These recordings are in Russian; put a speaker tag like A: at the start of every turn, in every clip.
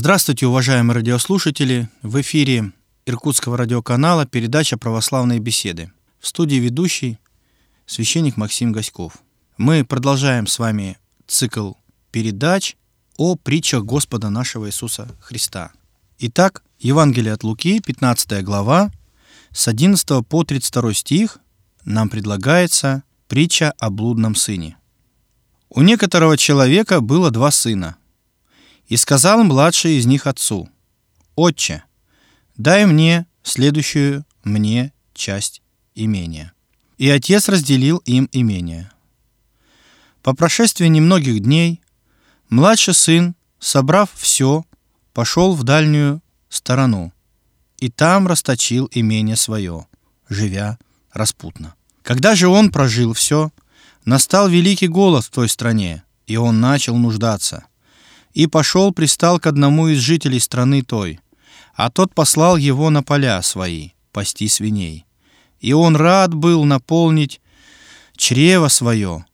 A: Здравствуйте, уважаемые радиослушатели! В эфире Иркутского радиоканала передача «Православные беседы». В студии ведущий священник Максим Гаськов. Мы продолжаем с вами цикл передач о притчах Господа нашего Иисуса Христа. Итак, Евангелие от Луки, 15 глава, с 11 по 32 стих нам предлагается притча о блудном сыне. У некоторого человека было два сына – и сказал младший из них отцу, «Отче, дай мне следующую мне часть имения». И отец разделил им имение. По прошествии немногих дней младший сын, собрав все, пошел в дальнюю сторону и там расточил имение свое, живя распутно. Когда же он прожил все, настал великий голод в той стране, и он начал нуждаться – и пошел пристал к одному из жителей страны той, а тот послал его на поля свои пасти свиней. И он рад был наполнить чрево свое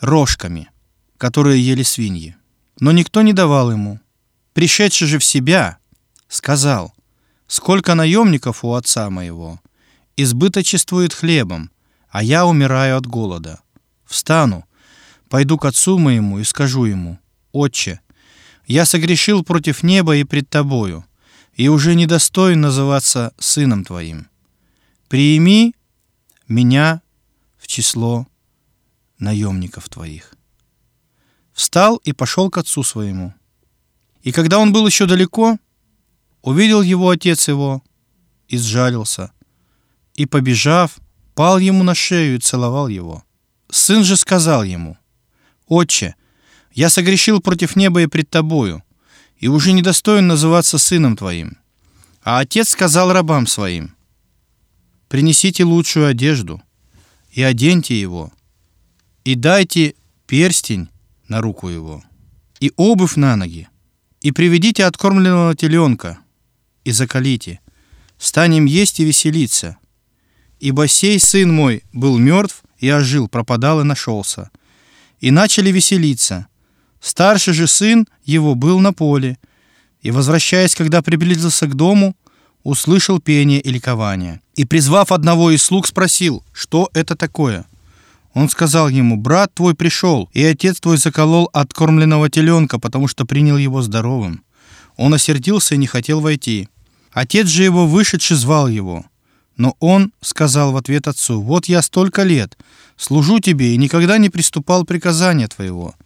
A: рожками, которые ели свиньи. Но никто не давал ему. Пришедший же в себя, сказал, «Сколько наемников у отца моего, избыточествует хлебом, а я умираю от голода. Встану, пойду к отцу моему и скажу ему, «Отче, я согрешил против неба и пред тобою, и уже недостоин называться сыном твоим. Приими меня в число наемников твоих. Встал и пошел к отцу своему. И когда он был еще далеко, увидел его отец его и сжалился, и, побежав, пал ему на шею и целовал его. Сын же сказал ему, «Отче, я согрешил против неба и пред тобою, и уже недостоин называться сыном твоим. А отец сказал рабам своим, принесите лучшую одежду и оденьте его, и дайте перстень на руку его, и обувь на ноги, и приведите откормленного теленка, и закалите, станем есть и веселиться. Ибо сей сын мой был мертв и ожил, пропадал и нашелся. И начали веселиться, Старший же сын его был на поле, и, возвращаясь, когда приблизился к дому, услышал пение и ликование. И, призвав одного из слуг, спросил, что это такое. Он сказал ему, брат твой пришел, и отец твой заколол откормленного теленка, потому что принял его здоровым. Он осердился и не хотел войти. Отец же его, вышедший, звал его. Но он сказал в ответ отцу, «Вот я столько лет служу тебе и никогда не приступал приказания твоего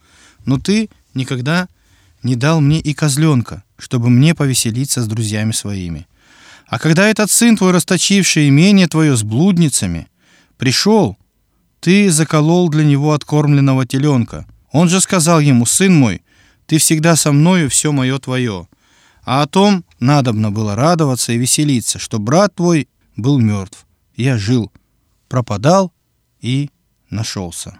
A: но ты никогда не дал мне и козленка, чтобы мне повеселиться с друзьями своими. А когда этот сын твой, расточивший имение твое с блудницами, пришел, ты заколол для него откормленного теленка. Он же сказал ему, сын мой, ты всегда со мною, все мое твое. А о том надобно было радоваться и веселиться, что брат твой был мертв. Я жил, пропадал и нашелся.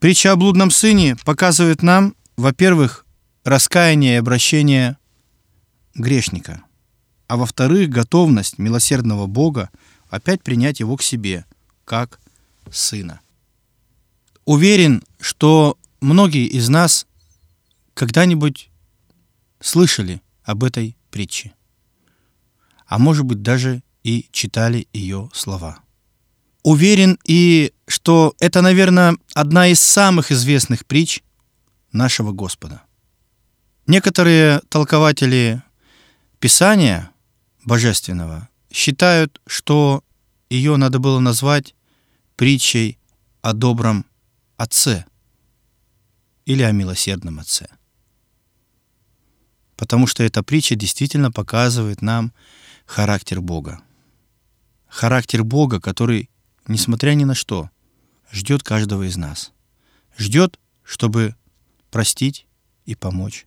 A: Притча о блудном сыне показывает нам, во-первых, раскаяние и обращение грешника, а во-вторых, готовность милосердного Бога опять принять его к себе, как сына. Уверен, что многие из нас когда-нибудь слышали об этой притче, а может быть даже и читали ее слова. Уверен и, что это, наверное, одна из самых известных притч нашего Господа. Некоторые толкователи Писания Божественного считают, что ее надо было назвать притчей о добром Отце или о милосердном Отце. Потому что эта притча действительно показывает нам характер Бога. Характер Бога, который несмотря ни на что, ждет каждого из нас. Ждет, чтобы простить и помочь.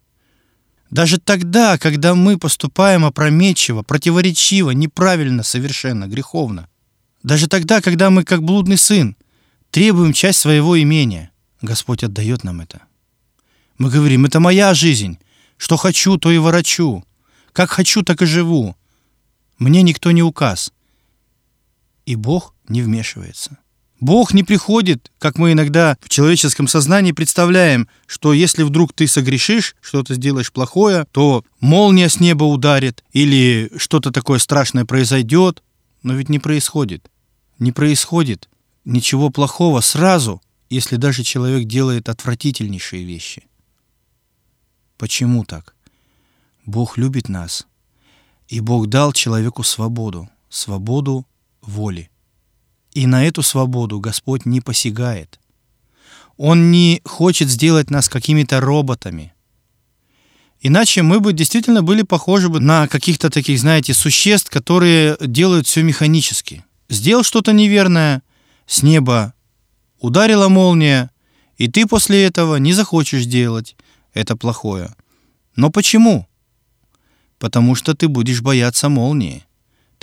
A: Даже тогда, когда мы поступаем опрометчиво, противоречиво, неправильно, совершенно, греховно. Даже тогда, когда мы, как блудный сын, требуем часть своего имения, Господь отдает нам это. Мы говорим, это моя жизнь. Что хочу, то и ворочу. Как хочу, так и живу. Мне никто не указ. И Бог не вмешивается. Бог не приходит, как мы иногда в человеческом сознании представляем, что если вдруг ты согрешишь, что-то сделаешь плохое, то молния с неба ударит или что-то такое страшное произойдет. Но ведь не происходит. Не происходит ничего плохого сразу, если даже человек делает отвратительнейшие вещи. Почему так? Бог любит нас, и Бог дал человеку свободу, свободу воли. И на эту свободу Господь не посягает. Он не хочет сделать нас какими-то роботами. Иначе мы бы действительно были похожи бы на каких-то таких, знаете, существ, которые делают все механически. Сделал что-то неверное, с неба ударила молния, и ты после этого не захочешь делать это плохое. Но почему? Потому что ты будешь бояться молнии.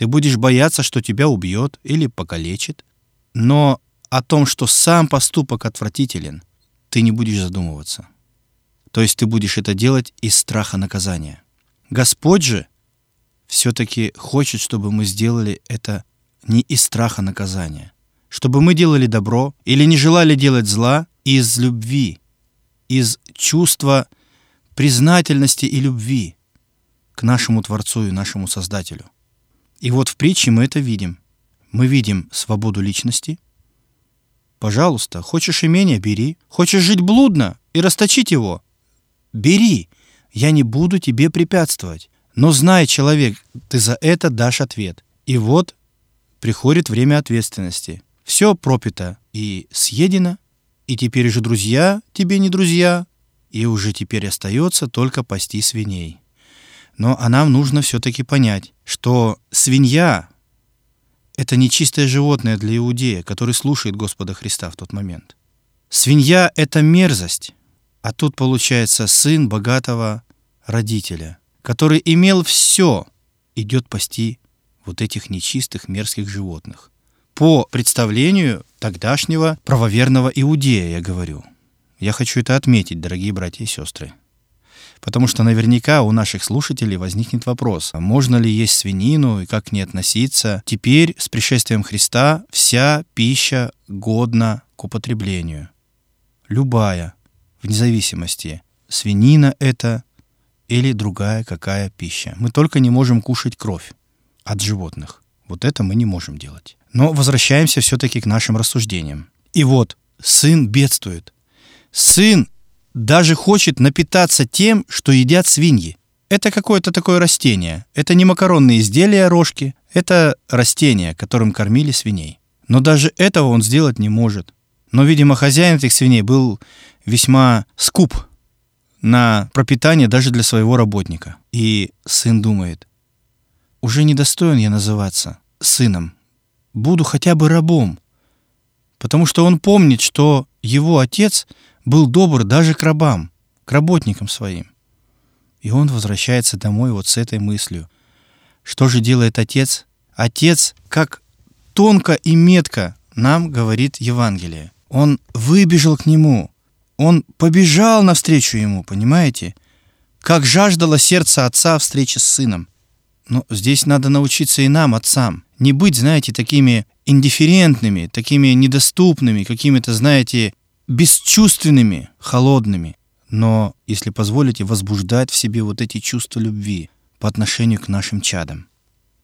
A: Ты будешь бояться, что тебя убьет или покалечит. Но о том, что сам поступок отвратителен, ты не будешь задумываться. То есть ты будешь это делать из страха наказания. Господь же все-таки хочет, чтобы мы сделали это не из страха наказания. Чтобы мы делали добро или не желали делать зла из любви, из чувства признательности и любви к нашему Творцу и нашему Создателю – и вот в притче мы это видим. Мы видим свободу личности. Пожалуйста, хочешь имение – бери. Хочешь жить блудно и расточить его – бери. Я не буду тебе препятствовать. Но знай, человек, ты за это дашь ответ. И вот приходит время ответственности. Все пропито и съедено, и теперь же друзья тебе не друзья, и уже теперь остается только пасти свиней. Но а нам нужно все-таки понять, что свинья — это нечистое животное для иудея, который слушает Господа Христа в тот момент. Свинья — это мерзость, а тут получается сын богатого родителя, который имел все, идет пасти вот этих нечистых мерзких животных. По представлению тогдашнего правоверного иудея, я говорю. Я хочу это отметить, дорогие братья и сестры. Потому что наверняка у наших слушателей возникнет вопрос, а можно ли есть свинину и как к ней относиться. Теперь с пришествием Христа вся пища годна к употреблению. Любая, вне зависимости, свинина это или другая какая пища. Мы только не можем кушать кровь от животных. Вот это мы не можем делать. Но возвращаемся все-таки к нашим рассуждениям. И вот, сын бедствует. Сын даже хочет напитаться тем, что едят свиньи. Это какое-то такое растение. Это не макаронные изделия рожки, это растение, которым кормили свиней. Но даже этого он сделать не может. Но, видимо, хозяин этих свиней был весьма скуп на пропитание даже для своего работника. И сын думает, уже недостоин я называться сыном. Буду хотя бы рабом. Потому что он помнит, что его отец — был добр даже к рабам, к работникам своим. И он возвращается домой вот с этой мыслью. Что же делает отец? Отец, как тонко и метко нам говорит Евангелие. Он выбежал к нему, он побежал навстречу ему, понимаете? Как жаждало сердце отца встречи с сыном. Но здесь надо научиться и нам, отцам, не быть, знаете, такими индифферентными, такими недоступными, какими-то, знаете, бесчувственными, холодными, но, если позволите, возбуждать в себе вот эти чувства любви по отношению к нашим чадам.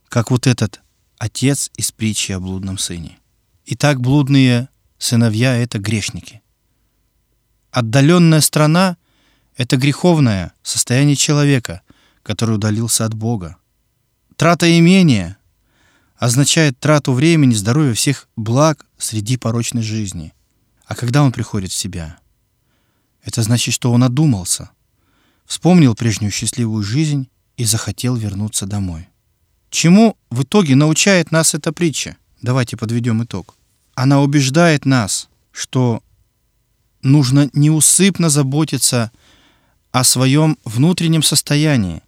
A: Как вот этот отец из притчи о блудном сыне. Итак, блудные сыновья — это грешники. Отдаленная страна — это греховное состояние человека, который удалился от Бога. Трата имения означает трату времени, здоровья, всех благ среди порочной жизни. А когда он приходит в себя? Это значит, что он одумался, вспомнил прежнюю счастливую жизнь и захотел вернуться домой. Чему в итоге научает нас эта притча? Давайте подведем итог. Она убеждает нас, что нужно неусыпно заботиться о своем внутреннем состоянии.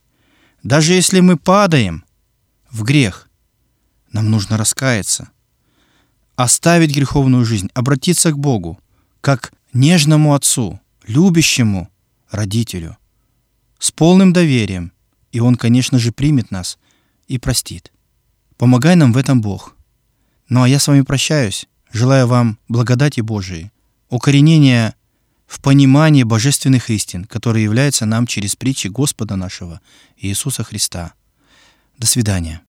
A: Даже если мы падаем в грех, нам нужно раскаяться – оставить греховную жизнь, обратиться к Богу, как нежному отцу, любящему родителю, с полным доверием, и Он, конечно же, примет нас и простит. Помогай нам в этом Бог. Ну а я с вами прощаюсь. Желаю вам благодати Божией, укоренения в понимании божественных истин, которые являются нам через притчи Господа нашего Иисуса Христа. До свидания.